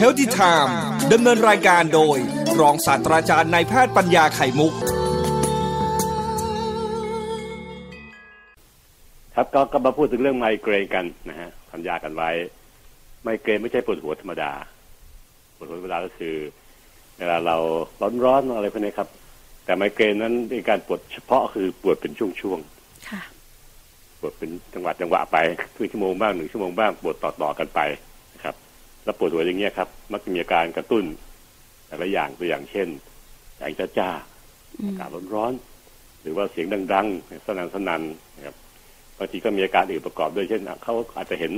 Healthy Time ดำเนินรายการโดย รองศาสตราจารย์นายแพทย์ปัญญาไข่มุก ครับก็ก็มาพูดถึงเรื่องไมเกรนกันนะฮะสัญญากันไว้ ไมเกรนไม่ใช่ปวดหัวธรรมดาปวดหัวธรรมดาก็คือ เวลาเราร้อนๆอะไรพวกนี้ครับ แต่ไมเกรนนั้นเป็นการปวดเฉพาะคือปวดเป็นช่วงค่ะๆปวดเป็นจังหวะจังหวะไปครึ่งชั่วโมงบ้างหนึ่งชั่วโมงบ้างปวดต่อๆกันไปนะครับ แล้วปวดหัวอย่างเงี้ยครับ มักจะมีอาการกระตุ้น แต่ละอย่างตัวอย่างเช่นอย่างจ้าๆอืมอากาศร้อนๆหรือว่าเสียงดังๆสนั่นสนันนะครับบางทีก็มีอาการอื่นประกอบด้วยเช่นอะเขาอาจจะเห็น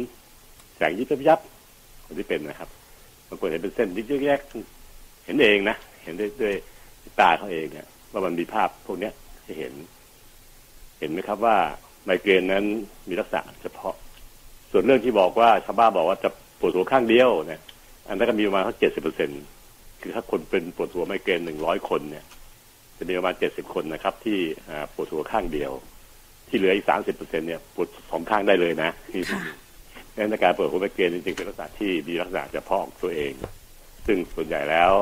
แสงยิบยับคนที่เป็นนะครับบางคนเห็นเป็นเส้นยิบแยกเห็นเองนะเห็นด้วยด้วยตาเขาเองเนี่ยว่ามันมีภาพพวกเนี้ยให้เห็น เห็นไหมครับว่าไมเกรนนั้นมีลักษณะเฉพาะ ส่วนเรื่องที่บอกว่าชาวบ้านบอกว่าจะ ปวดหัวข้างเดียวเนี่ย อันนั้นก็มีประมาณสักเจ็ดสิบเปอร์เซ็นคือถ้าคนเป็นปวดหัวไมเกรนหนึ่งร้อยคนเนี่ย จะมีประมาณเจ็ดสิบคนนะครับ ที่อ่าปวดหัวข้างเดียว ที่เหลืออีกสามสิบเปอร์เซ็นเนี่ยปวดสองข้างได้เลยนะค่ะดังนั้นการปวดหัวไมเกรนจริงๆเป็นลักษณะที่มีลักษณะเฉพาะของตัวเอง ซึ่งส่วนใหญ่แล้ว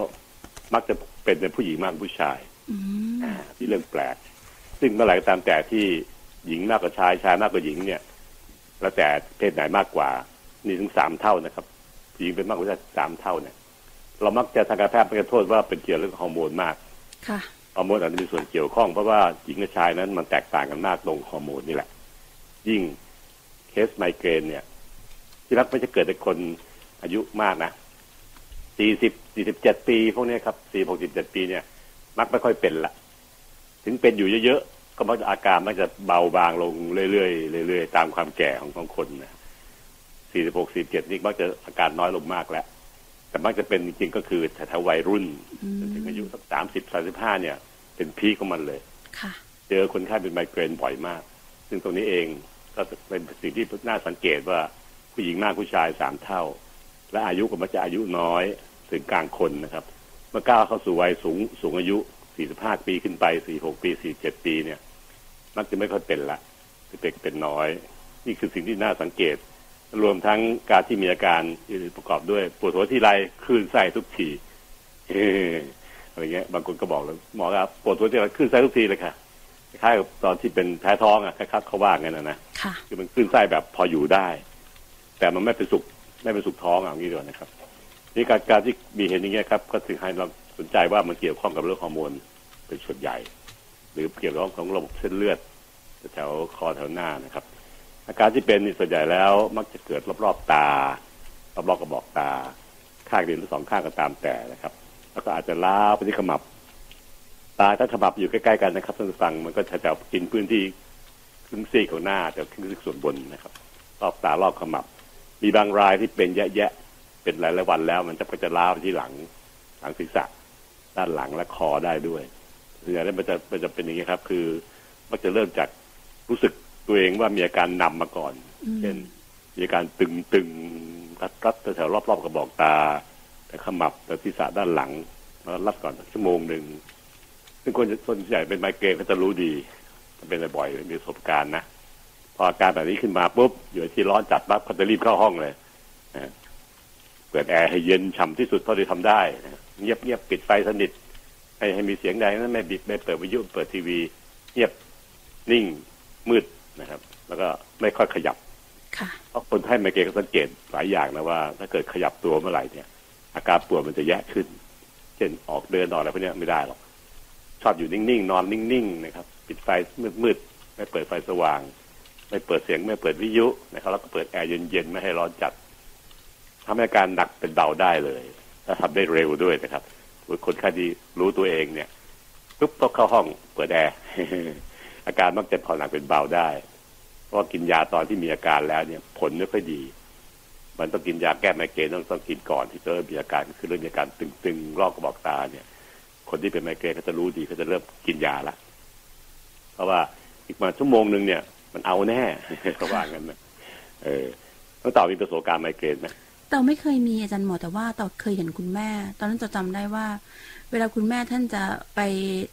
มักจะเป็นในผู้หญิงมากกว่าผู้ชายอืมอ่าที่เรื่องแปลก ซึ่งเมื่อไหร่ก็ตามแต่ที่หญิงมากกว่าชายชายมากกว่าหญิงเนี่ย แล้วแต่เพศไหนมากกว่า นี่ถึงสามเท่านะครับหญิงเป็นมากกว่าชายสามเท่าเนี่ย เรามักจะทางการแพทย์มักจะโทษว่าเป็นเกี่ยวเรื่องฮอร์โมนมากค่ะฮอร์โมนอาจจะมีส่วนเกี่ยวข้องเพราะว่าหญิงกับชายนั้นมันแตกต่างกันมากตรงฮอร์โมนนี่แหละ ยิ่งเคสไมเกรนเนี่ย ที่รักไม่จะเกิดในคนอายุมากนะสี่สิบสี่สิบเจ็ดปี พวกเนี้ยครับสี่หกสิบเจ็ดปีเนี่ย มักไม่ค่อยเป็นละถึงเป็นอยู่เยอะๆก็มักจะอาการมักจะเบาบางลงเรื่อยๆเรื่อยๆตามความแก่ของของคนนะ สี่สิบหกสี่เจ็ดนี่มักจะอาการน้อยลงมากแล้ว แต่มักจะเป็นจริงๆก็คือแถวๆวัยรุ่นอืมจนถึงอายุสักสามสิบสามสิบห้าเนี่ย เป็นพีคของมันเลยค่ะเจอคนไข้เป็นไมเกรนบ่อยมาก ซึ่งตรงนี้เองก็เป็นสิ่งที่น่าสังเกตว่าผู้หญิงมากผู้ชายสามเท่า และอายุก็มักจะอายุน้อยถึงกลางคนนะครับ เมื่อก้าวเข้าสู่วัยสูงสูงอายุ 45 ปีขึ้นไป 46 ปี 47 ปีเนี่ย มักจะไม่ค่อยเป็นละจะเป็นเป็นน้อย นี่คือสิ่งที่น่าสังเกต รวมทั้งการที่มีอาการอื่นประกอบด้วยปวดหัวที่ไรคลื่นไส้ทุกทีเอออะไรเงี้ยบางคนก็บอกเลยหมอครับปวดหัวที่ไรคลื่นไส้ทุกทีเลยค่ะคล้ายๆกับตอนที่เป็นแพ้ท้องอะคล้ายๆเขาว่างั้นนะนะค่ะคือมันคลื่นไส้แบบพออยู่ได้ แต่มันไม่เป็นสุกไม่เป็นสุกท้องอะอย่างนี้ด้วยนะครับนี่การการที่มีเห็นอย่างเงี้ยครับ ก็ถึงให้เราสนใจว่ามันเกี่ยวข้องกับเรื่องฮอร์โมนเป็นส่วนใหญ่ หรือเกี่ยวข้องของระบบเส้นเลือดแถวคอแถวหน้านะครับ อาการที่เป็นนี่ส่วนใหญ่แล้ว มักจะเกิดรอบๆตา รอบๆกระบอกตา ข้างเดียวหรือสองข้างก็ตามแต่นะครับ แล้วก็อาจจะล้าไปที่ขมับ ตาถ้าขมับอยู่ใกล้ๆกันนะครับท่านฟังมันก็จะจะกินพื้นที่ครึ่งซีกของหน้าแต่ครึ่งซีกส่วนบนนะครับ รอบตารอบขมับ มีบางรายที่เป็นแยะๆเป็นหลายๆวันแล้ว มันจะก็จะล้าไปที่หลังหลังศีรษะด้านหลังและคอได้ด้วยส่วนใหญ่มันจะมันจะเป็นอย่างนี้ครับ คือ มักจะเริ่มจากรู้สึก ตัวเองว่ามีอาการนำมาก่อนอืมเช่น มีอาการตึงตึงรัดรัดแถวๆรอบๆกระบอกตา แต่ขมับแต่ศีรษะด้านหลังแล้วรับก่อนสักชั่วโมงหนึ่งซึ่งคนส่วนใหญ่เป็นไมเกรนเขาจะรู้ดีเป็นบ่อยๆมีประสบการณ์นะพออาการแบบนี้ขึ้นมาปุ๊บอยู่ที่ร้อนจัดปั๊บเขาจะรีบเข้าห้องเลยนะเปิดแอร์ให้เย็นฉ่ำที่สุดเท่าที่ทำได้นะเงียบเงียบปิดไฟสนิทให้ให้มีเสียงใดนั้นไม่บิดไม่เปิดวิทยุเปิดทีวี เงียบนิ่งมืด นะครับ แล้วก็ไม่ค่อยขยับค่ะเพราะคนไข้ไมเกรนก็สังเกตหลายอย่างนะว่า ถ้าเกิดขยับตัวเมื่อไหร่เนี่ย อาการปวดมันจะแย่ขึ้น เช่นออกเดินออกอะไรพวกเนี้ยไม่ได้หรอกชอบอยู่นิ่งๆนอนนิ่งๆนะครับ ปิดไฟมืดๆไม่เปิดไฟสว่าง ไม่เปิดเสียงไม่เปิดวิทยุนะครับแล้วก็เปิดแอร์เย็นๆไม่ให้ร้อนจัดทำให้อาการหนักเป็นเบาได้เลยและทำได้เร็วด้วยนะครับคนไข้ที่รู้ตัวเองเนี่ยปุ๊บต้องเข้าห้องเปิดแอร์ อาการมักจะผ่อนหนักเป็นเบาได้ เพราะว่ากินยาตอนที่มีอาการแล้วเนี่ย ผลไม่ค่อยดี มันต้องกินยาแก้ไมเกรนต้องต้องกินก่อนที่จะเริ่มมีอาการคือเริ่มมีอาการตึงๆรอบกระบอกตาเนี่ย คนที่เป็นไมเกรนเขาจะรู้ดีเขาจะเริ่มกินยาละเพราะว่าอีกมาชั่วโมงหนึ่งเนี่ย มันเอาแน่เขาว่างั้นนะเออต้องต่อมีประสบการณ์ไมเกรนไหม แต่ไม่เคยมีอาจารย์หมอแต่ว่าต่อเคยเห็นคุณแม่ ตอนนั้นจะจำได้ว่า เวลาคุณแม่ท่านจะไป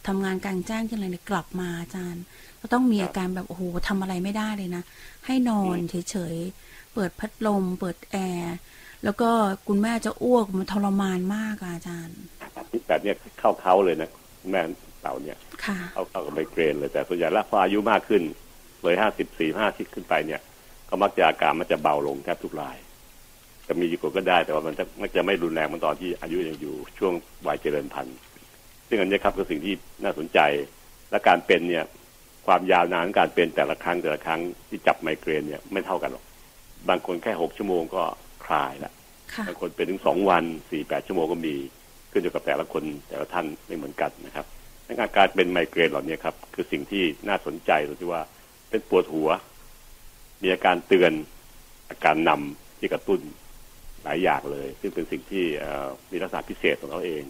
ทำงานกลางแจ้งที่อะไรเนี่ยกลับมาอาจารย์ ก็ต้องมีอาการแบบโอ้โหทำอะไรไม่ได้เลยนะ ให้นอนเฉยๆ เปิดพัดลม เปิดแอร์แล้วก็คุณแม่จะอ้วกมันทรมานมากอะอาจารย์แบบเนี้ยเข้าเขาเลยนะแม่เต่าเนี่ยค่ะเข้าเข้ากับไมเกรนเลยแต่ส่วนใหญ่แล้วพออายุมากขึ้น เลยห้าสิบสี่ห้าสิบขึ้นไปเนี่ย ก็มักจะอาการมันจะเบาลงแทบทุกราย จะมีอยู่ก็ได้ แต่ว่ามันมักจะไม่รุนแรงเหมือนตอนที่อายุยังอยู่ช่วงวัยเจริญพันธุ์ซึ่งอันนี้ครับคือสิ่งที่น่าสนใจและการเป็นเนี่ยความยาวนานของการเป็นแต่ละครั้งแต่ละครั้งที่จับไมเกรนเนี่ยไม่เท่ากันหรอกบางคนแค่หกชั่วโมงก็คลายละบางคนเป็นถึงสองวันสี่แปดชั่วโมงก็มีขึ้นอยู่กับแต่ละคนแต่ละท่านไม่เหมือนกันนะครับดังนั้นอาการเป็นไมเกรนเหล่านี้ครับคือสิ่งที่น่าสนใจตรงที่ว่าเป็นปวดหัว มีอาการเตือนอาการนำที่กระตุ้น หลายอย่างเลย ซึ่งเป็นสิ่งที่มีลักษณะพิเศษของเขาเอง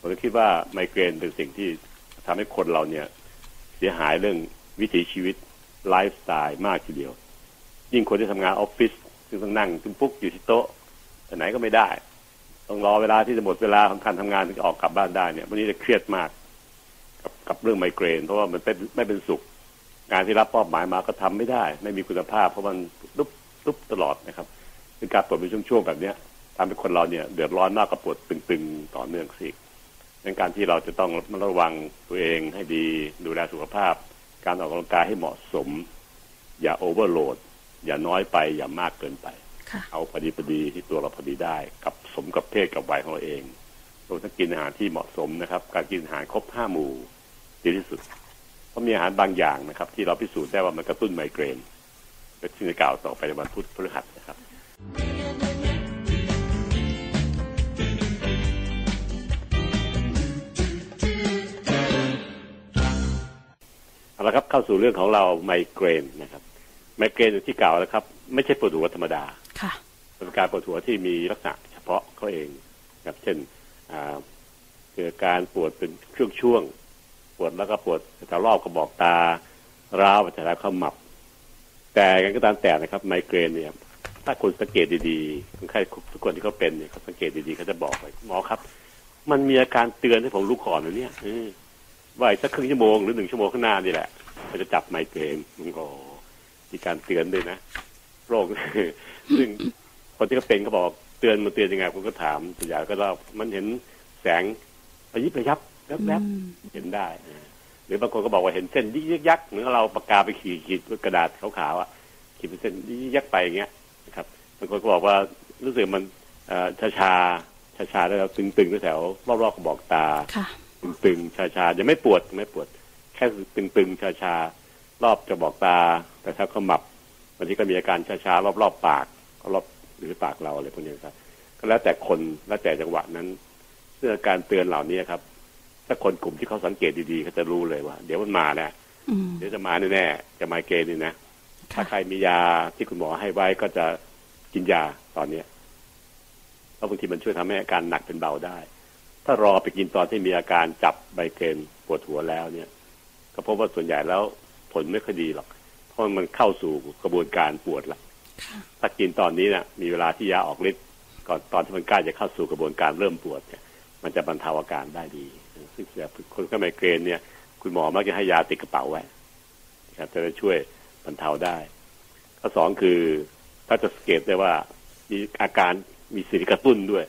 ผมก็คิดว่าไมเกรนเป็นสิ่งที่ทำให้คนเราเนี่ย เสียหายเรื่องวิถีชีวิตไลฟ์สไตล์มากทีเดียว ยิ่งคนที่ทำงานออฟฟิศซึ่งต้องนั่งจุมปุ๊กอยู่ที่โต๊ะไปไหนก็ไม่ได้ ต้องรอเวลาที่จะหมดเวลาของการทำงานถึงออกกลับบ้านได้เนี่ยวันนี้จะเครียดมากกับกับเรื่องไมเกรน เพราะว่ามันเป็นไม่เป็นสุข งานที่รับมอบหมายมาก็ทำไม่ได้ ไม่มีคุณภาพ เพราะมันลุบลุบตลอดนะครับ คือการปวดเป็นช่วงๆแบบเนี้ยทำให้คนเราเนี่ยเดือดร้อนมากกับปวดตึงๆต่อเนื่องสิดังการที่เราจะต้องระวังตัวเองให้ดีดูแลสุขภาพ การออกกำลังกายให้เหมาะสม อย่าโอเวอร์โหลด อย่าน้อยไปอย่ามากเกินไปค่ะเอาพอดีพอดีที่ตัวเราพอดีได้ กับสมกับเพศกับวัยของเราเองรวมทั้งกินอาหารที่เหมาะสมนะครับ การกินอาหารครบห้าหมู่ดีที่สุด เพราะมีอาหารบางอย่างนะครับ ที่เราพิสูจน์ได้ว่ามันกระตุ้นไมเกรนเป็นที่จะกล่าวต่อไปในวันพุธพฤหัสนะครับ เอาละครับเข้าสู่เรื่องของเราไมเกรนนะครับ ไมเกรนอย่างที่กล่าวแล้วครับ ไม่ใช่ปวดหัวธรรมดาค่ะเป็นการปวดหัวที่มีลักษณะเฉพาะเขาเองครับเช่นอ่าเกิดการปวดเป็นช่วงๆปวดแล้วก็ปวดแถวรอบกระบอกตาร้าวไปแถวขมับ แต่กันก็ตามแต่นะครับ ไมเกรนเนี่ย ถ้าคนสังเกตดีๆคนไข้ทุกคนที่เขาเป็นเนี่ยเขาสังเกตดีๆเขาจะบอกเลยหมอครับ มันมีอาการเตือนให้ผมรู้ก่อนนะเนี่ยเออว่าอีกสักครึ่งชั่วโมงหรือหนึ่งชั่วโมงข้างหน้านี่แหละเขาจะจับไมเกรนมันก็มีการเตือนด้วยนะโรคซึ่งคนที่เขาเป็นเขาบอกเตือนมันเตือนยังไงผมก็ถามส่วนใหญ่ก็เล่ามันเห็นแสงระยิบระยับแวบอืมๆเห็นได้เออหรือบางคนก็บอกว่าเห็นเส้นยิกยักๆเหมือนกับเราปากกาไปขีดขีดกระดาษขาวๆอะขีดเป็นเส้นยิกยักๆไปอย่างเงี้ยนะครั บบางคนก็บอกว่ารู้สึกมันเอ่อชาชาชาชาๆแล้วตึงๆแถวๆรอบๆกระบอกตาค่ะตึงๆชาชาๆยังไม่ปวดยังไม่ปวด แค่ตึงๆชาชาๆรอบจะบอกตา แต่ถ้าขมับบางทีก็มีอาการชาชาๆรอบๆปากรอบหรือปากเราอะไรพวกนี้ครับก็แล้วแต่คนแล้วแต่จังหวะนั้นเรื่องการเตือนเหล่านี้ครับ ถ้าคนกลุ่มที่เขาสังเกตดีๆเขาจะรู้เลยว่า เดี๋ยวมันมาแน่อืมเดี๋ยวจะมาแน่ๆจะไมเกรนนี่นะถ้าค่ะใครมียาที่คุณหมอให้ไว้ก็จะ กินยาตอนเนี้ยเพราะบางทีมันช่วยทำให้อาการหนักเป็นเบาได้ ถ้ารอไปกินตอนที่มีอาการจับไมเกรนปวดหัวแล้วเนี่ย ก็พบว่าส่วนใหญ่แล้วผลไม่ค่อยดีหรอก เพราะมันเข้าสู่กระบวนการปวดละค่ะถ้ากินตอนนี้นะมีเวลาที่ยาออกฤทธิ์ก่อนตอนที่มันใกล้จะเข้าสู่กระบวนการเริ่มปวดเนี่ย มันจะบรรเทาอาการได้ดีซึ่งสำหรับคนไข้ไมเกรนเนี่ย คุณหมอมักจะให้ยาติดกระเป๋าไว้นะครับจะได้ช่วยบรรเทาได้ ข้อสองคือ ถ้าจะสังเกตได้ว่ามีอาการมีสิ่งกระตุ้นด้วย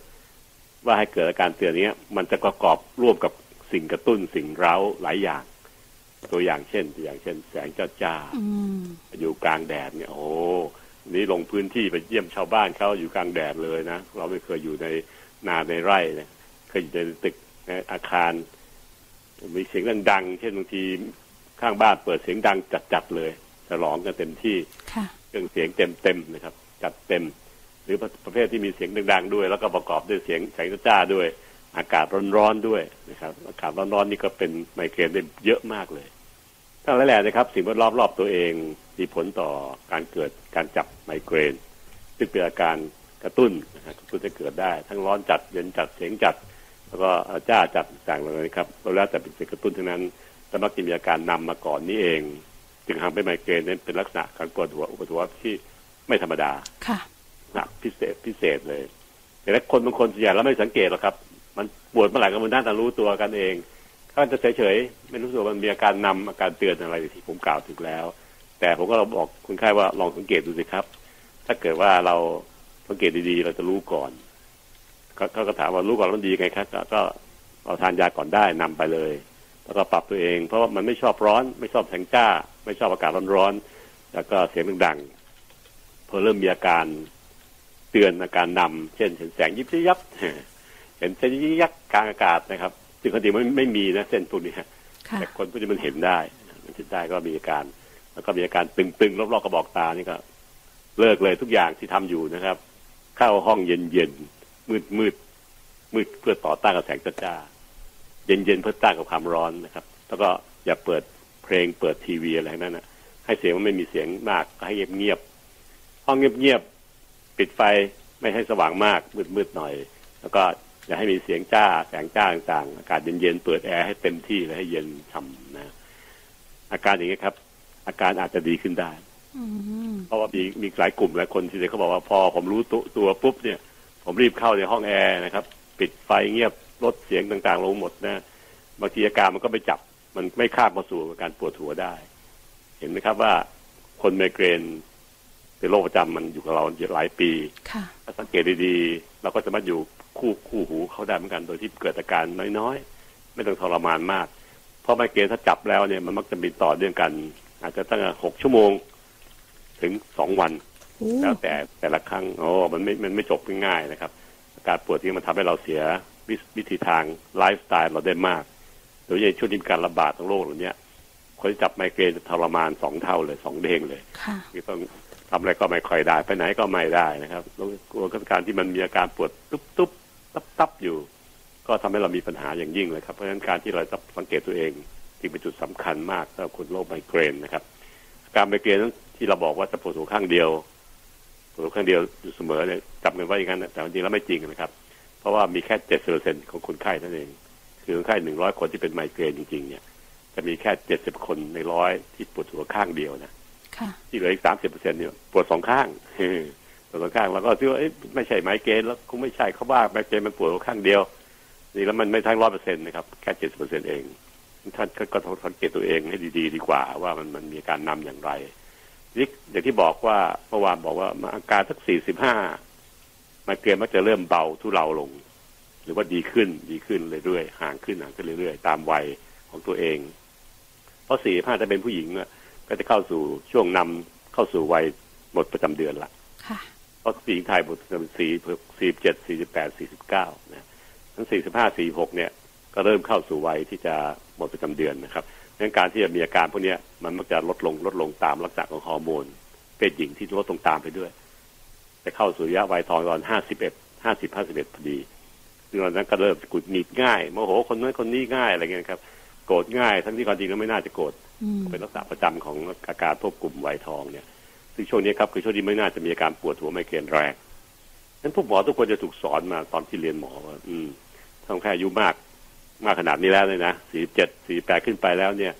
ว่าให้เกิดอาการเตือนเนี้ยมันจะประกอบร่วมกับสิ่งกระตุ้นสิ่งเร้าหลายอย่าง ตัวอย่างเช่น ตัวอย่างเช่น แสงจ้าจ้าๆอืมอยู่กลางแดดเนี่ย โอ้นี่ลงพื้นที่ไปเยี่ยมชาวบ้านเขาอยู่กลางแดดเลยนะเราไม่เคยอยู่ในนาในไร่เนี่ยเคยอยู่ในตึกในอาคาร มีเสียงดังๆเช่นบางทีข้างบ้านเปิดเสียงดังจัดๆเลยฉลองกันเต็มที่ค่ะ เครื่องเสียงเต็มๆนะครับ จัดเต็ม หรือประเภทที่มีเสียงดังๆด้วย แล้วก็ประกอบด้วยเสียงแสงจ้าด้วย อากาศร้อนๆด้วยนะครับ อากาศร้อนๆนี่ก็เป็นไมเกรนได้เยอะมากเลยทั้งหลายแหล่นะครับ สิ่งแวดล้อมรอบตัวเองมีผลต่อการเกิดการจับไมเกรน ซึ่งเป็นอาการกระตุ้นนะครับกระตุ้นจะเกิดได้ ทั้งร้อนจัดเย็นจัดเสียงจัด แล้วก็จ้าจัดต่างๆเลยนะครับแล้วแต่เป็นสิ่งกระตุ้นทั้งนั้นแต่มักจะมีอาการนำมาก่อนนี้เอง จึงทำให้ไมเกรนนั้นเป็นลักษณะการปวดหัวอุปทวที่ไม่ธรรมดาค่ะหนักพิเศษพิเศษเลยแต่ละคนบางคนส่วนใหญ่เราไม่สังเกตหรอกครับ มันปวดเมื่อไหร่ก็มันน่าจะรู้ตัวกันเองเขาจะเฉยๆไม่รู้ตัวมันมีอาการนำอาการเตือนอะไรที่ผมกล่าวถึงแล้ว แต่ผมก็เราบอกคนไข้ว่าลองสังเกตดูสิครับถถ้าเกิดว่าเราสังเกตดีๆ เราจะรู้ก่อนก็เขาก็ถามว่ารู้ก่อนแล้วมันดีไงครับก็ก็เราทานยาก่อนได้นำไปเลย แล้วก็ปรับตัวเอง เพราะว่ามันไม่ชอบร้อนไม่ชอบแสงจ้า ไม่ชอบอากาศร้อนๆแล้วก็เสียงดังๆพอเริ่มมีอาการเตือนอาการนำเช่นเห็นแสงยิบยับเห็นเส้นยิบยับกลางอากาศนะครับ ซึ่งปกติมันไม่มีนะเส้นพวกนี้ค่ะแต่คนพวกนี้มันเห็นได้ มันเห็นได้ก็มีอาการ แล้วก็มีอาการตึงๆรอบๆกระบอกตานี่ก็ เลิกเลยทุกอย่างที่ทำอยู่นะครับ เข้าห้องเย็นๆมืดมืดๆมืดเพื่อต่อต้านกับแสงจ้าๆเย็นๆเพื่อต้านกับความร้อนนะครับ แล้วก็อย่าเปิด เพลงเปิดทีวีอะไรทั้งนั้นนะให้เสียงมันไม่มีเสียงมากก็ให้เงียบๆห้องเงียบๆปิดไฟไม่ให้สว่างมากมืดๆหน่อย แล้วก็อย่าให้มีเสียงจ้าแสงจ้าต่างๆ อากาศเย็นๆเปิดแอร์ให้เต็มที่เลยให้เย็นช่ำนะ อาการอย่างนี้ยครับ อาการอาจจะดีขึ้นได้อืมเพราะว่ามีมีหลายกลุ่มหลายคนที่เขาบอกว่าพอผมรู้ตัวตัวปุ๊บเนี่ย ผมรีบเข้าในห้องแอร์นะครับ ปิดไฟเงียบลดเสียงต่างๆ ลงหมดนะบางทีอาการมันก็ไม่จับ มันไม่ข้ามมาสู่อาการปวดหัวได้ เห็นไหมครับว่าคนไมเกรนเป็นโรคประจำมันอยู่กับเราหลายปีค่ะถ้าสังเกตดีๆ เราก็จะมาอยู่คู่คู่หูเขาได้เหมือนกันโดยที่เกิดอาการน้อยๆ ไม่ต้องทรมานมาก เพราะไมเกรนถ้าจับแล้วเนี่ยมันมักจะมีต่อเนื่องกัน อาจจะตั้งแต่หกชั่วโมงถึงสองวันโอ้แล้วแต่แต่ละครั้งโอ้มันไม่มันไม่จบง่ายๆนะครับ อาการปวดที่มันทำให้เราเสียวิวิธีทางไลฟ์สไตล์เราได้มาก โดยเฉพาะช่วงที่มีการระบาดของโรคเหล่านี้คนที่จับไมเกรนจะทรมานสองเท่าเลยสองเด้งเลยค่ะคือต้องทำอะไรก็ไม่ค่อยได้ ไปไหนก็ไม่ได้นะครับแล้วกลัวกับการที่มันมีอาการปวดตุ๊บตุ๊บตับตับอยู่ ก็ทำให้เรามีปัญหาอย่างยิ่งเลยครับ เพราะฉะนั้นการที่เราจะสังเกตตัวเองจึงเป็นจุดสำคัญมากสำหรับคนโรคไมเกรนนะครับอาการไมเกรนนั้นที่เราบอกว่าจะปวดหัวข้างเดียวปวดหัวข้างเดียวอยู่เสมอเนี่ยจำกันไว้อย่างนั้นนะแต่จริงๆแล้วไม่จริงนะครับ เพราะว่ามีแค่เจ็ดเปอร์เซ็นของคนไข้นั่นเอง คือคนไข้หนึ่งร้อยคนที่เป็นไมเกรนจริง ๆ เนี่ย จะมีแค่เจ็ดสิบคนในร้อยที่ปวดหัวข้างเดียวนะค่ะที่เหลืออีกสามสิบเปอร์เซ็นเนี่ยปวดสองข้างปวดสองข้างแล้วก็คิดว่าเอ๊ะไม่ใช่ไมเกรนแล้วคงไม่ใช่เขาว่าไมเกรนมันปวดข้างเดียว นี่แล้วมันไม่ทั้งร้อยเปอร์เซ็นต์นะครับแค่เจ็ดสิบเปอร์เซ็นต์เองท่านก็ก็ต้องสังเกตตัวเองให้ดีๆ ดีกว่า ว่ามันมันมีการนำอย่างไรนี่อย่างที่บอกว่าเมื่อวานบอกว่าอาการสักสี่สิบห้าไมเกรนมักจะเริ่มเบาทุเลาลงห รือว่าดีขึ้นดีขึ้นเรื่อยๆห่างขึ้นห่างขึ้นเรื่อยๆ ตามวัยของตัวเอง เพราะสี่ห้าถ้าเป็นผู้หญิงอะก็จะเข้าสู่ช่วงนำเข้าสู่วัยหมดประจำเดือนละค่ะเพราะผู้หญิงไทยหมดประจำสี่สี่เจ็ดสี่สิบแปดสี่สิบเก้านะทั้งสี่สิบห้าสี่หกเนี่ย ก็เริ่มเข้าสู่วัยที่จะหมดประจำเดือนนะครับดังนั้นการที่จะมีอาการพวกเนี้ยมันมักจะลดลงลดลงตามลักษณะของฮอร์โมนเพศหญิงที่ลดลงตามไปด้วย จะเข้าสู่ระยะวัยทองตอนห้าสิบเอ็ดห้าสิบห้าสิบเอ็ดพอดีซึ่ง ตอนนั้นก็เริ่มกุดหงิดง่ายโมโหคนนั้นคนนี้ง่ายอะไรเงี้ยครับโกรธง่าย ทั้งที่ความจริงแล้วไม่น่าจะโกรธอืมเป็นลักษณะประจำของอาการควบกลุ่มวัยทองเนี่ย ซึ่งช่วงนี้ครับคือช่วงที่ไม่น่าจะมีอาการปวดหัวไมเกรนแรงนั้นพวกหมอทุกคนจะถูกสอนมาตอนที่เรียนหมอว่า อืมถ้าคนไข้อายุมากมากขนาดนี้แล้วเลยนะสี่เจ็ดสี่แปดขึ้นไปแล้วเนี่ย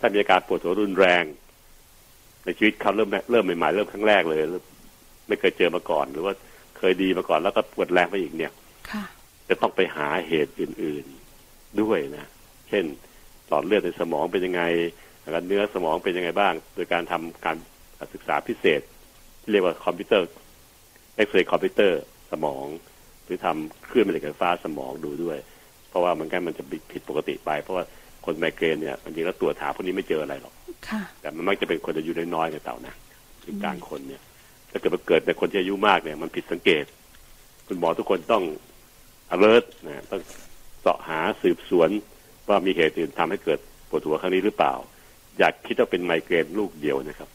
ถ้ามีอาการปวดหัวรุนแรง ในชีวิตเขาเริ่มเริ่มใหม่ๆเริ่มครั้งแรกเลย ไม่เคยเจอมาก่อน หรือว่าเคยดีมาก่อนแล้วก็ปวดแรงไปอีกเนี่ยค่ะ จะต้องไปหาเหตุอื่นๆด้วยนะ เช่นหลอดเลือดในสมองเป็นยังไงแล้วเนื้อสมองเป็นยังไงบ้าง โดยการทำการศึกษาพิเศษ ที่เรียกว่าคอมพิวเตอร์เอ็กซเรย์คอมพิวเตอร์สมอง หรือทำคลื่นแม่เหล็กไฟฟ้าสมองดูด้วย เพราะว่ามันกันมันจะผิดปกติไป เพราะว่าคนไมเกรนเนี่ยจริงๆแล้วตรวจหาพวกนี้ไม่เจออะไรหรอกค่ะแต่มันมักจะเป็นคนอายุน้อยๆในเด็กนะถึงกลางคนเนี่ยถ้าเกิดมันเกิดในคนที่อายุมากเนี่ยมันผิดสังเกต คุณหมอทุกคนต้อง alert นะต้องเสาะหาสืบสวน ว่ามีเหตุอื่นทำให้เกิดปวดหัวครั้งนี้หรือเปล่า อย่าคิดว่าเป็นไมเกรนลูกเดียวนะครับ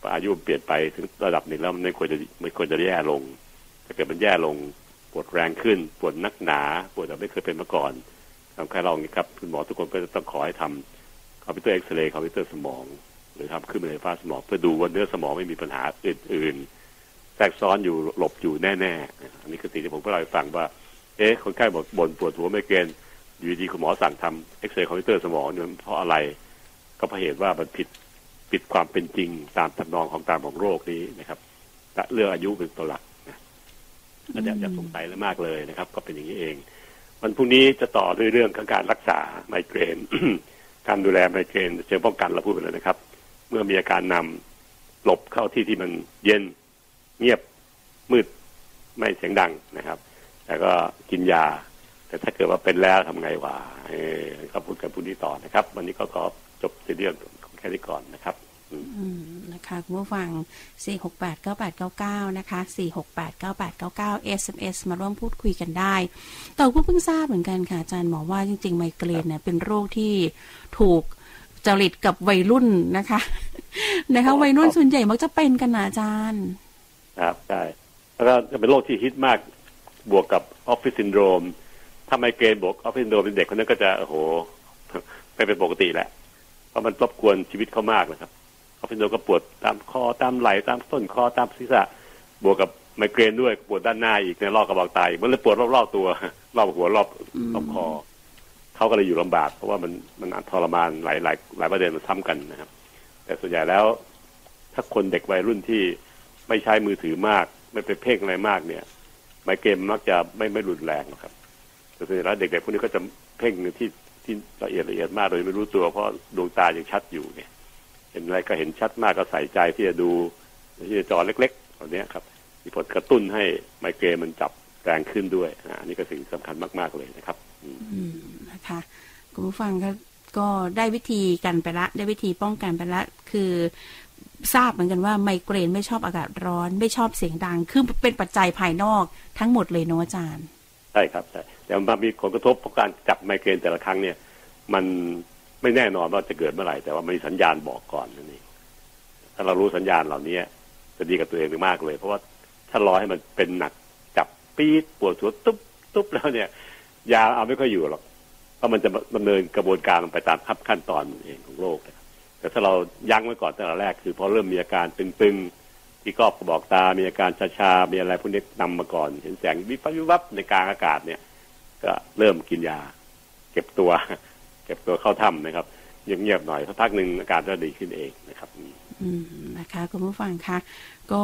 พออายุเปลี่ยนไปถึงระดับหนึ่งแล้วมันไม่ควรจะไม่ควรจะแย่ลงถ้าเกิดมันแย่ลงปวดแรงขึ้น ปวดนักหนา ปวดแบบไม่เคยเป็นมาก่อนทำใครลองนี้ครับคุณหมอทุกคนก็จะต้องขอให้ทำคอมพิวเตอร์เอ็กซเรย์คอมพิวเตอร์สมอง หรือทำคลื่นแม่เหล็กไฟฟ้าสมองเพื่อดูว่าเนื้อสมองไม่มีปัญหาอื่น ๆ แทรกซ้อนอยู่หลบอยู่แน่ ๆ อันนี้คือสิ่งที่ผมก็เล่าให้ฟังว่า เอ๊ะคนไข้บอกบ่นปวดหัวไม่เกณฑ์อยู่ดีคุณหมอสั่งทำเอ็กซเรย์คอมพิวเตอร์สมองเนี่ยเพราะอะไร ก็เพราะเหตุว่ามันผิดผิดความเป็นจริงตามทำนองของตามของโรคนี้นะครับเรื่องอายุเป็นตัวหลักนะอย่าอย่าสงสัยเลยมากเลยนะครับ ก็เป็นอย่างนี้เอง วันพรุ่งนี้จะต่อด้วยเรื่องของการรักษาไมเกรนการดูแลไมเกรนเชิงป้องกันเราพูดไปแล้วนะครับ เมื่อมีอาการนำหลบเข้าที่ที่มันเย็น เงียบมืดไม่เสียงดังนะครับ แต่ก็กินยา แต่ถ้าเกิดว่าเป็นแล้วทำไงวะเออก็พูดกันพูดนี้ต่อนะครับ วันนี้ก็ขอจบเรื่องแค่นี้ก่อนนะครับอืมนะคะคุณผู้ฟัง 4689899 นะคะ 4689899 SMS มาร่วมพูดคุยกันได้ แต่ก็เพิ่งทราบเหมือนกันค่ะ อาจารย์หมอว่าจริง ๆ ไมเกรนเนี่ยเป็นโรคที่ถูกจริตกับวัยรุ่นนะคะนะคะวัยรุ่นส่วนใหญ่มักจะเป็นกันนะอาจารย์ ครับใช่แล้วก็จะเป็นโรคที่ฮิตมาก บวกกับออฟฟิศซินโดรมถ้าไมเกรนบวกออฟฟิศซินโดรมเด็กคนนั้นก็จะโอ้โหไม่เป็นปกติแหละเพราะมันรบกวนชีวิตเขามากนะครับออฟฟิศซินโดรมก็ปวดตามคอตามไหล่ตามต้นคอตามศีรษะ บวกกับไมเกรนด้วยปวดด้านหน้าอีกในรอบกระบอกตาอีกมันเลยปวดรอบๆตัวรอบหัวรอบรอบคอเขาก็เลยอยู่ลำบากเพราะว่ามันมันทรมานหลายหลายหลายประเด็นมันซ้ำกันนะครับ แต่ส่วนใหญ่แล้ว ถ้าคนเด็กวัยรุ่นที่ไม่ใช้มือถือมาก ไม่ไปเพ่งอะไรมากเนี่ย ไมเกรนมักจะไม่ไม่รุนแรงครับแต่ส่วนใหญ่แล้วเด็กๆพวกนี้ก็จะเพ่งที่ที่ละเอียดละเอียดมากโดยไม่รู้ตัวเพราะดวงตายังชัดอยู่เนี่ยเห็นอะไรก็เห็นชัดมากก็ใส่ใจที่จะดูที่จะจอเล็กๆเหล่านี้ครับมีผลกระตุ้นให้ไมเกรนมันจับแรงขึ้นด้วยอันนี้ก็สิ่งสำคัญมากๆเลยนะครับ อืมนะคะคุณผู้ฟังก็ก็ได้วิธีกันไปละ ได้วิธีป้องกันไปละ คือ ทราบเหมือนกันว่าไมเกรนไม่ชอบอากาศร้อน ไม่ชอบเสียงดัง คือเป็นปัจจัยภายนอกทั้งหมดเลยเนาะอาจารย์ ใช่ครับใช่แต่มันมีผลกระทบเพราะการจับไมเกรนแต่ละครั้งเนี่ย มันไม่แน่นอนว่าจะเกิดเมื่อไหร่ แต่ว่ามีสัญญาณบอกก่อนนั่นเองถ้าเรารู้สัญญาณเหล่านี้จะดีกับตัวเองมากเลย เพราะว่าถ้ารอให้มันเป็นหนักจับปี๊ดปวดหัวตุ๊บตุ๊บแล้วเนี่ย ยาเอาไม่ค่อยอยู่หรอกเพราะมันจะดำเนินกระบวนการไปตามขั้นตอนเองของโรค แต่ถ้าเรายั้งไว้ก่อนตั้งแต่แรกคือพอเริ่มมีอาการตึงๆ ที่กรอบกระบอกตา มีอาการชาๆ มีอะไรพวกนี้นำมาก่อน เห็นแสงวิบวิบวับในกลางอากาศเนี่ย ก็เริ่มกินยา เก็บตัว เก็บตัวเข้าถ้ำนะครับเงียบๆหน่อยสักพักหนึ่งอาการจะดีขึ้นเองนะครับอืมนะคะคุณผู้ฟังคะก็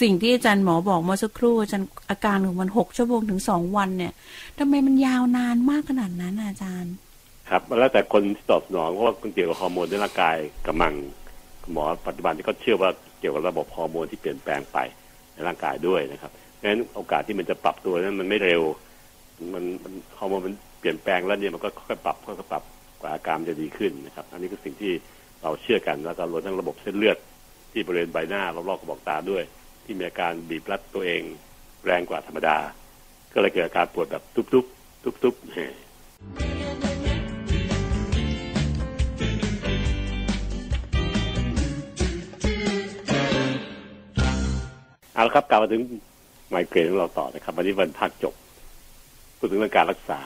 สิ่งที่อาจารย์หมอบอกเมื่อสักครู่อาจารย์อาการของมันหกชั่วโมงถึงสองวันเนี่ยทำไมมันยาวนานมากขนาดนั้นอาจารย์ ครับแล้วแต่คนที่ตอบสนองเพราะว่าเกี่ยวกับฮอร์โมนในร่างกายกำลังหมอปัจจุบันที่เขาเชื่อว่าเกี่ยวกับระบบฮอร์โมนที่เปลี่ยนแปลงไปในร่างกายด้วยนะครับงนั้นโอกาสที่มันจะปรับตัวนั้นมันไม่เร็ว มันมันฮอร์โมนมันเปลี่ยนแปลงแล้วเนี่ยมันก็ค่อยๆปรับค่อยๆปรับกว่าอาการจะดีขึ้นนะครับ อันนี้คือสิ่งที่เราเชื่อกันแล้วก็รวมทั้งระบบเส้นเลือด ที่บริเวณใบหน้ารอบๆกระบอกตาด้วย ที่มีอาการบีบรัดตัวเองแรงกว่าธรรมดา ก็เลยเกิดอาการปวดแบบทุบๆทุบๆ เอาละครับกลับมาถึงไมเกรนของเราต่อนะครับวันนี้วันภาคจบพูดถึงเรื่องการรักษา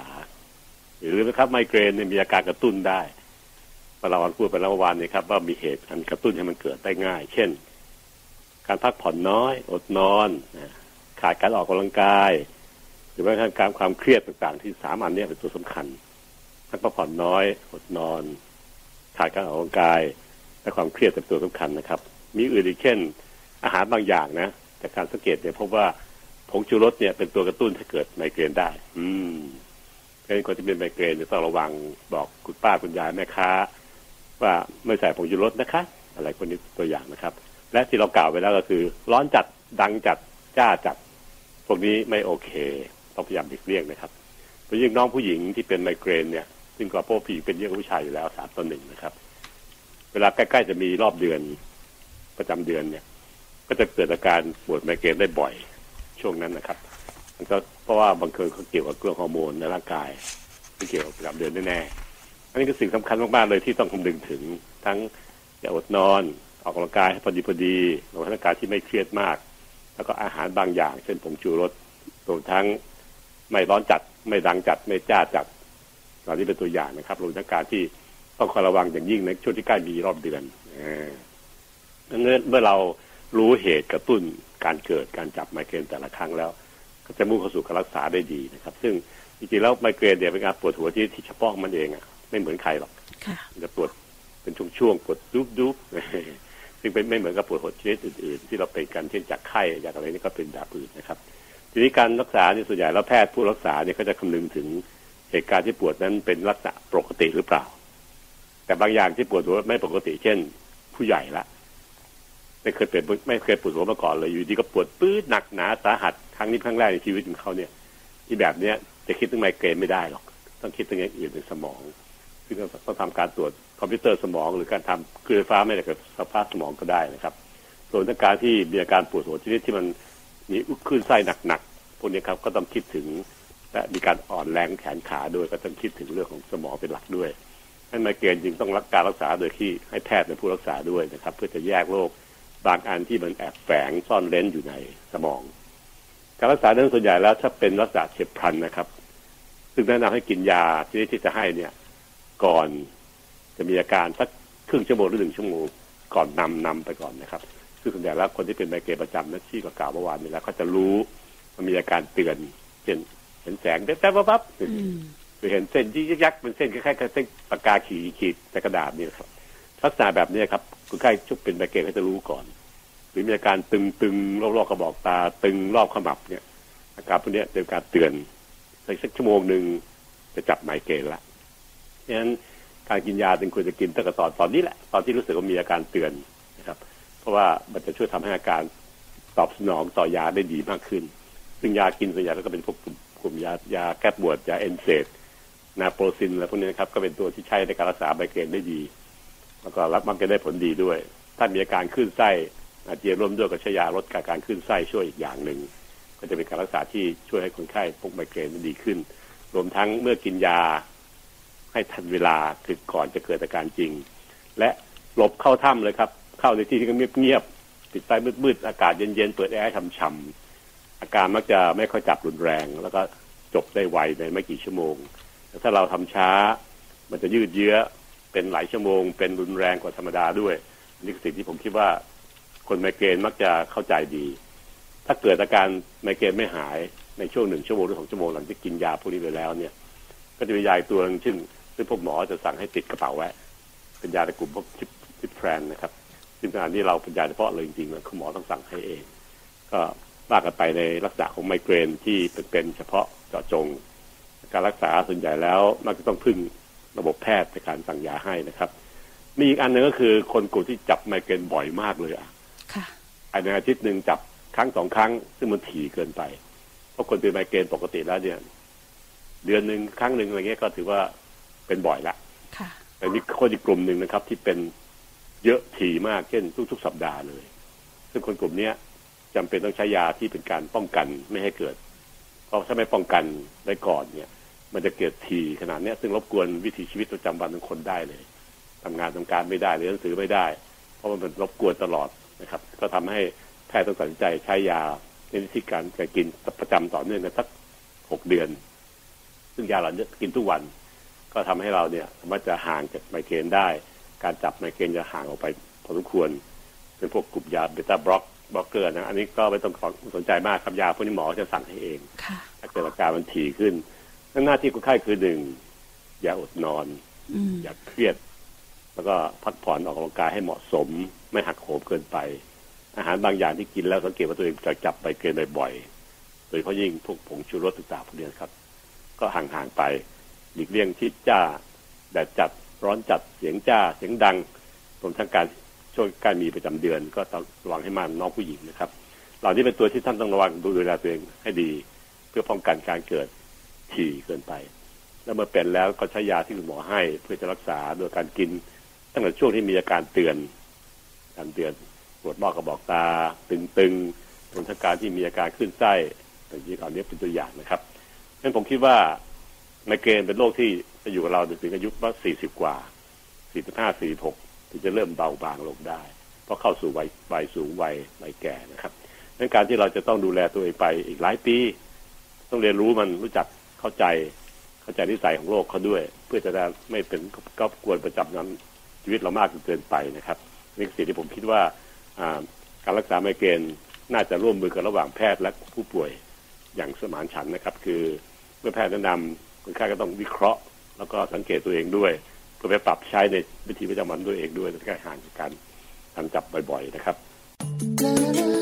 หรือนะครับไมเกรนเนี่ยมีอาการกระตุ้นได้เราพูดไปแล้วเมื่อวานนี้ครับว่ามีเหตุอันกระตุ้นให้มันเกิดได้ง่าย เช่น การพักผ่อนน้อย อดนอนขาดการออกกำลังกาย หรือว่าการความเครียดต่างๆ ที่สามอันนี้เป็นตัวสำคัญทั้งพักผ่อนน้อย อดนอน ขาดการออกกำลังกาย และความเครียดเป็นตัวสำคัญนะครับ มีอื่นอีกเช่น อาหารบางอย่างนะ จากการสังเกตเนี่ยพบว่าผงชูรสเนี่ยเป็นตัวกระตุ้นให้เกิดไมเกรนได้ อืมเป็นคนที่เป็นไมเกรนจะต้องระวังบอกคุณป้าคุณยายแม่ค้า ว่าไม่ใส่ผงชูรสนะคะ อะไรคนนี้ตัวอย่างนะครับ และที่เรากล่าวไปแล้วก็คือ ร้อนจัดดังจัดจ้าจัด พวกนี้ไม่โอเคต้องพยายามหลีกเลี่ยงนะครับโดยยิ่งน้องผู้หญิงที่เป็นไมเกรนเนี่ยซึ่งกว่าพวกผีเป็นเยอะกว่าผู้ชายอยู่แล้วสามต่อหนึ่งนะครับ เวลาใกล้ๆจะมีรอบเดือนประจำเดือนเนี่ย ก็จะเกิดอาการปวดไมเกรนได้บ่อยช่วงนั้นนะครับ มันก็เพราะว่าบางคนเขาเกี่ยวกับเรื่องฮอร์โมนในร่างกายที่เกี่ยวกับประจำเดือนแน่ๆอันนี้ก็สิ่งสำคัญมากๆเลยที่ต้องคำนึงถึงทั้งอย่าอดนอน ออกกำลังกายให้พอดีพอดีรวมทั้งการที่ไม่เครียดมาก แล้วก็อาหารบางอย่าง เช่นผงชูรสรวมทั้งไม่ร้อนจัด ไม่ดังจัด ไม่จ้าจัดเหล่านี้เป็นตัวอย่างนะครับรวมทั้งการที่ต้องคอยระวังอย่างยิ่งในช่วงที่ใกล้มีรอบเดือนนั่นเมื่อเรา รู้เหตุกระตุ้นการเกิดการจับไมเกรนแต่ละครั้งแล้ว ก็จะมุ่งเข้าสู่การรักษาได้ดีนะครับ ซึ่งจริงๆแล้วไมเกรนเนี่ยเป็นการปวดหัวที่ที่เฉพาะมันเองอะไม่เหมือนใครหรอกจะปวดเป็นช่วงๆปวดดุบดุบซึ่งเป็นไม่เหมือนกับปวดหัวชนิดอื่นๆ ที่เราเป็นกันเช่นจากไข้จากอะไรนี่ก็เป็นแบบอื่นนะครับ ทีนี้การรักษาเนี่ยส่วนใหญ่แล้วแพทย์ผู้รักษาเนี่ยก็จะคำนึงถึงเหตุการณ์ที่ปวดนั้นเป็นลักษณะปกติหรือเปล่า แต่บางอย่างที่ปวดหัวไม่ปกติ เช่น ผู้ใหญ่ละ ไม่เคยเป็นไม่เคยปวดหัวมาก่อนเลยอยู่ดีก็ปวดปื้ดหนักหนาสาหัสครั้งนี้ครั้งแรกในชีวิตของเขาเนี่ย ที่แบบเนี้ยจะคิดถึงไมเกรนไม่ได้หรอกต้องคิดถึงอย่างอื่นในสมองซึ่งต้องทำการตรวจคอมพิวเตอร์สมอง หรือการทำคลื่นไฟฟ้าไม่ได้กับสภาพสมองก็ได้นะครับ ส่วนการที่มีอาการปวดหัวชนิดที่มันมีคลื่นไส้หนักๆพวกนี้ครับก็ต้องคิดถึงและมีการอ่อนแรงแขนขาด้วยก็ต้องคิดถึงเรื่องของสมองเป็นหลักด้วยให้ไมเกรนจึงต้องรักการรักษาโดยที่ให้แพทย์เป็นผู้รักษาด้วยนะครับ เพื่อจะแยกโรค บางอันที่มันแอบแฝงซ่อนเร้นอยู่ในสมอง การรักษาเรื่องส่วนใหญ่แล้วถ้าเป็นรักษาเฉียบพลันนะครับ ซึ่งแนะนำให้กินยาที่ที่จะให้เนี่ย ก่อนจะมีอาการสักครึ่งชั่วโมงหรือหนึ่งชั่วโมงก่อนนำนำไปก่อนนะครับ ซึ่งส่วนใหญ่แล้วคนที่เป็นไมเกรนประจำนัที่ก็กล่าวเมื่อวานนี้แล้วเขาจะรู้มันมีอาการเตือนเช่นเห็นแสงแป๊บๆปั๊บหรือเห็นเส้นยิกยักเป็นเส้นคล้ายๆกับเส้นปากกาขีดขีดแต่กระดาษนี่ครับลักษณะแบบนี้ครับ คนไข้ชุบเป็นไมเกรนเขาจะรู้ก่อน หรือมีอาการตึงๆรอบๆกระบอกตา ตึงรอบขมับเนี่ย อาการพวกนี้เป็นการเตือนในสักชั่วโมงหนึ่งจะจับไมเกรนละฉะนั้นการกินยาจึงควรจะกินตั้งแต่ตอนตอนนี้แหละ ตอนที่รู้สึกว่ามีอาการเตือนนะครับ เพราะว่ามันจะช่วยทำให้อาการตอบสนองต่อยาได้ดีมากขึ้น ซึ่งยากินส่วนใหญ่ก็เป็นพวกกลุ่มยายาแก้ปวดยาเอนเซตนาโปรซินอะไรพวกนี้นะครับ ก็เป็นตัวที่ใช้ในการรักษาไมเกรนได้ดี แล้วก็รับมันก็ได้ผลดีด้วย ถ้ามีอาการขึ้นไส้อาเจียนร่วมด้วยก็ใช้ยาลดการขึ้นไส้ช่วยอีกอย่างหนึ่งก็จะเป็นการรักษาที่ช่วยให้คนไข้พวกไมเกรนดีขึ้น รวมทั้งเมื่อกินยาให้ทันเวลาคือก่อนจะเกิดอาการจริง และหลบเข้าถ้ำเลยครับ เข้าในที่ที่เงียบๆติดไฟมืดๆอากาศเย็นๆเปิดแอร์ทำช่ำอาการมักจะไม่ค่อยจับรุนแรง แล้วก็จบได้ไวในไม่กี่ชั่วโมงแต่ถ้าเราทำช้า มันจะยืดเยื้อ เป็นหลายชั่วโมง เป็นรุนแรงกว่าธรรมดาด้วยนี่คือสิ่งที่ผมคิดว่า คนไมเกรนมักจะเข้าใจดี ถ้าเกิดอาการไมเกรนไม่หายในช่วงหนึ่งชั่วโมงหรือสองชั่วโมงหลังจากกินยาพวกนี้ไปแล้วเนี่ย ก็จะมียาตัวนึงซึ่งซึ่งพวกหมอจะสั่งให้ติดกระเป๋าไว้เป็นยาในกลุ่มพวกชิปชิปแทรนนะครับ ซึ่งขณะนี้เราเป็นยาเฉพาะเลยจริงๆคุณหมอต้องสั่งให้เอง ก็ว่ากันไปในลักษณะของไมเกรนที่เป็นเฉพาะเจาะจง การรักษาส่วนใหญ่แล้วมักจะต้องพึ่ง ระบบแพทย์ในการสั่งยาให้นะครับ มีอีกอันหนึ่งก็คือคนกลุ่มที่จับไมเกรนบ่อยมากเลยอะค่ะภายในอาทิตย์หนึ่งจับครั้งสองครั้ง ซึ่งมันถี่เกินไป เพราะคนเป็นไมเกรนปกติแล้วเนี่ยเดือนหนึ่งครั้งหนึ่งอะไรเงี้ยก็ถือว่าเป็นบ่อยละค่ะแต่มีคนอีกกลุ่มหนึ่งนะครับ ที่เป็นเยอะถี่มากเช่นทุกๆสัปดาห์เลย ซึ่งคนกลุ่มเนี้ยจำเป็นต้องใช้ยาที่เป็นการป้องกันไม่ให้เกิด เพราะถ้าไม่ป้องกันไว้ก่อนเนี่ย มันจะเกิดถี่ขนาดเนี้ยซึ่งรบกวนวิถีชีวิตประจำวันของคนได้เลยทำงานทำการไม่ได้เรียนหนังสือไม่ได้ เพราะมันเป็นรบกวนตลอดนะครับ ก็ทำให้แพทย์ต้องตัดสินใจใช้ยาในวิธีการการกินประจำต่อเนื่องกันสักหกเดือน ซึ่งยาเหล่านี้กินทุกวัน ก็ทำให้เราเนี่ยสามารถจะห่างจากไมเกรนได้ การจับไมเกรนจะห่างออกไปพอสมควรเป็นพวกกลุ่มยา beta block blocker นะ อันนี้ก็ไม่ต้องสนใจมากครับยาพวกนี้หมอจะสั่งให้เองค่ะถ้าเกิดอาการมันถี่ขึ้น หน้าที่คนไข้คือหนึ่งอย่าอดนอนอืมอย่าเครียด แล้วก็พักผ่อนออกกำลังกายให้เหมาะสม ไม่หักโหมเกินไป อาหารบางอย่างที่กินแล้วสังเกตว่าตัวเองจะจับไปเกินบ่อยๆโดยเฉพาะยิ่งพวกผงชูรสต่างๆพวกนี้ครับ ก็ห่างๆไปหลีกเลี่ยงที่จ้าแดดจัดร้อนจัดเสียงจ้าเสียงดังรวมทั้งการช่วงการมีประจำเดือน ก็ต้องระวังให้มันน้องผู้หญิงนะครับ เหล่านี้เป็นตัวที่ท่านต้องระวังดูแลตัวเองให้ดี เพื่อป้องกันการเกิด ถี่เกินไป แล้วเมื่อเป็นแล้วก็ใช้ยาที่คุณหมอให้ เพื่อจะรักษาโดยการกิน ตั้งแต่ช่วงที่มีอาการเตือนการเตือนปวดบอกกระบอกตา ตึงๆรวมทั้งการที่มีอาการขึ้นไส้อย่างนี้เหล่านี้เป็นตัวอย่างนะครับฉะนั้นผมคิดว่าไมเกรนเป็นโรคที่จะอยู่กับเราถึงอายุว่าสี่สิบกว่าสี่สิบห้าสี่หกถึงจะเริ่มเบาบางลงได้ เพราะเข้าสู่วัยวัยสูงวัยวัยแก่นะครับดังการที่เราจะต้องดูแลตัวเองไปอีกหลายปี ต้องเรียนรู้มันรู้จัก เข้าใจเข้าใจนิสัยของโรคเขาด้วย เพื่อจะได้ไม่เป็นก็กวนประจำนั้นชีวิตเรามากจนเกินไปนะครับนี่คือสิ่งที่ผมคิดว่าการรักษาไมเกรนน่าจะร่วมมือกันระหว่างแพทย์และผู้ป่วยอย่างสมานฉันนะครับ คือเมื่อแพทย์แนะนำคนไข้ก็ต้องวิเคราะห์ แล้วก็สังเกตตัวเองด้วยเพื่อไปปรับใช้ในวิธีประจำวันด้วยเองด้วยและการห่างจากการการจับบ่อย ๆ นะครับ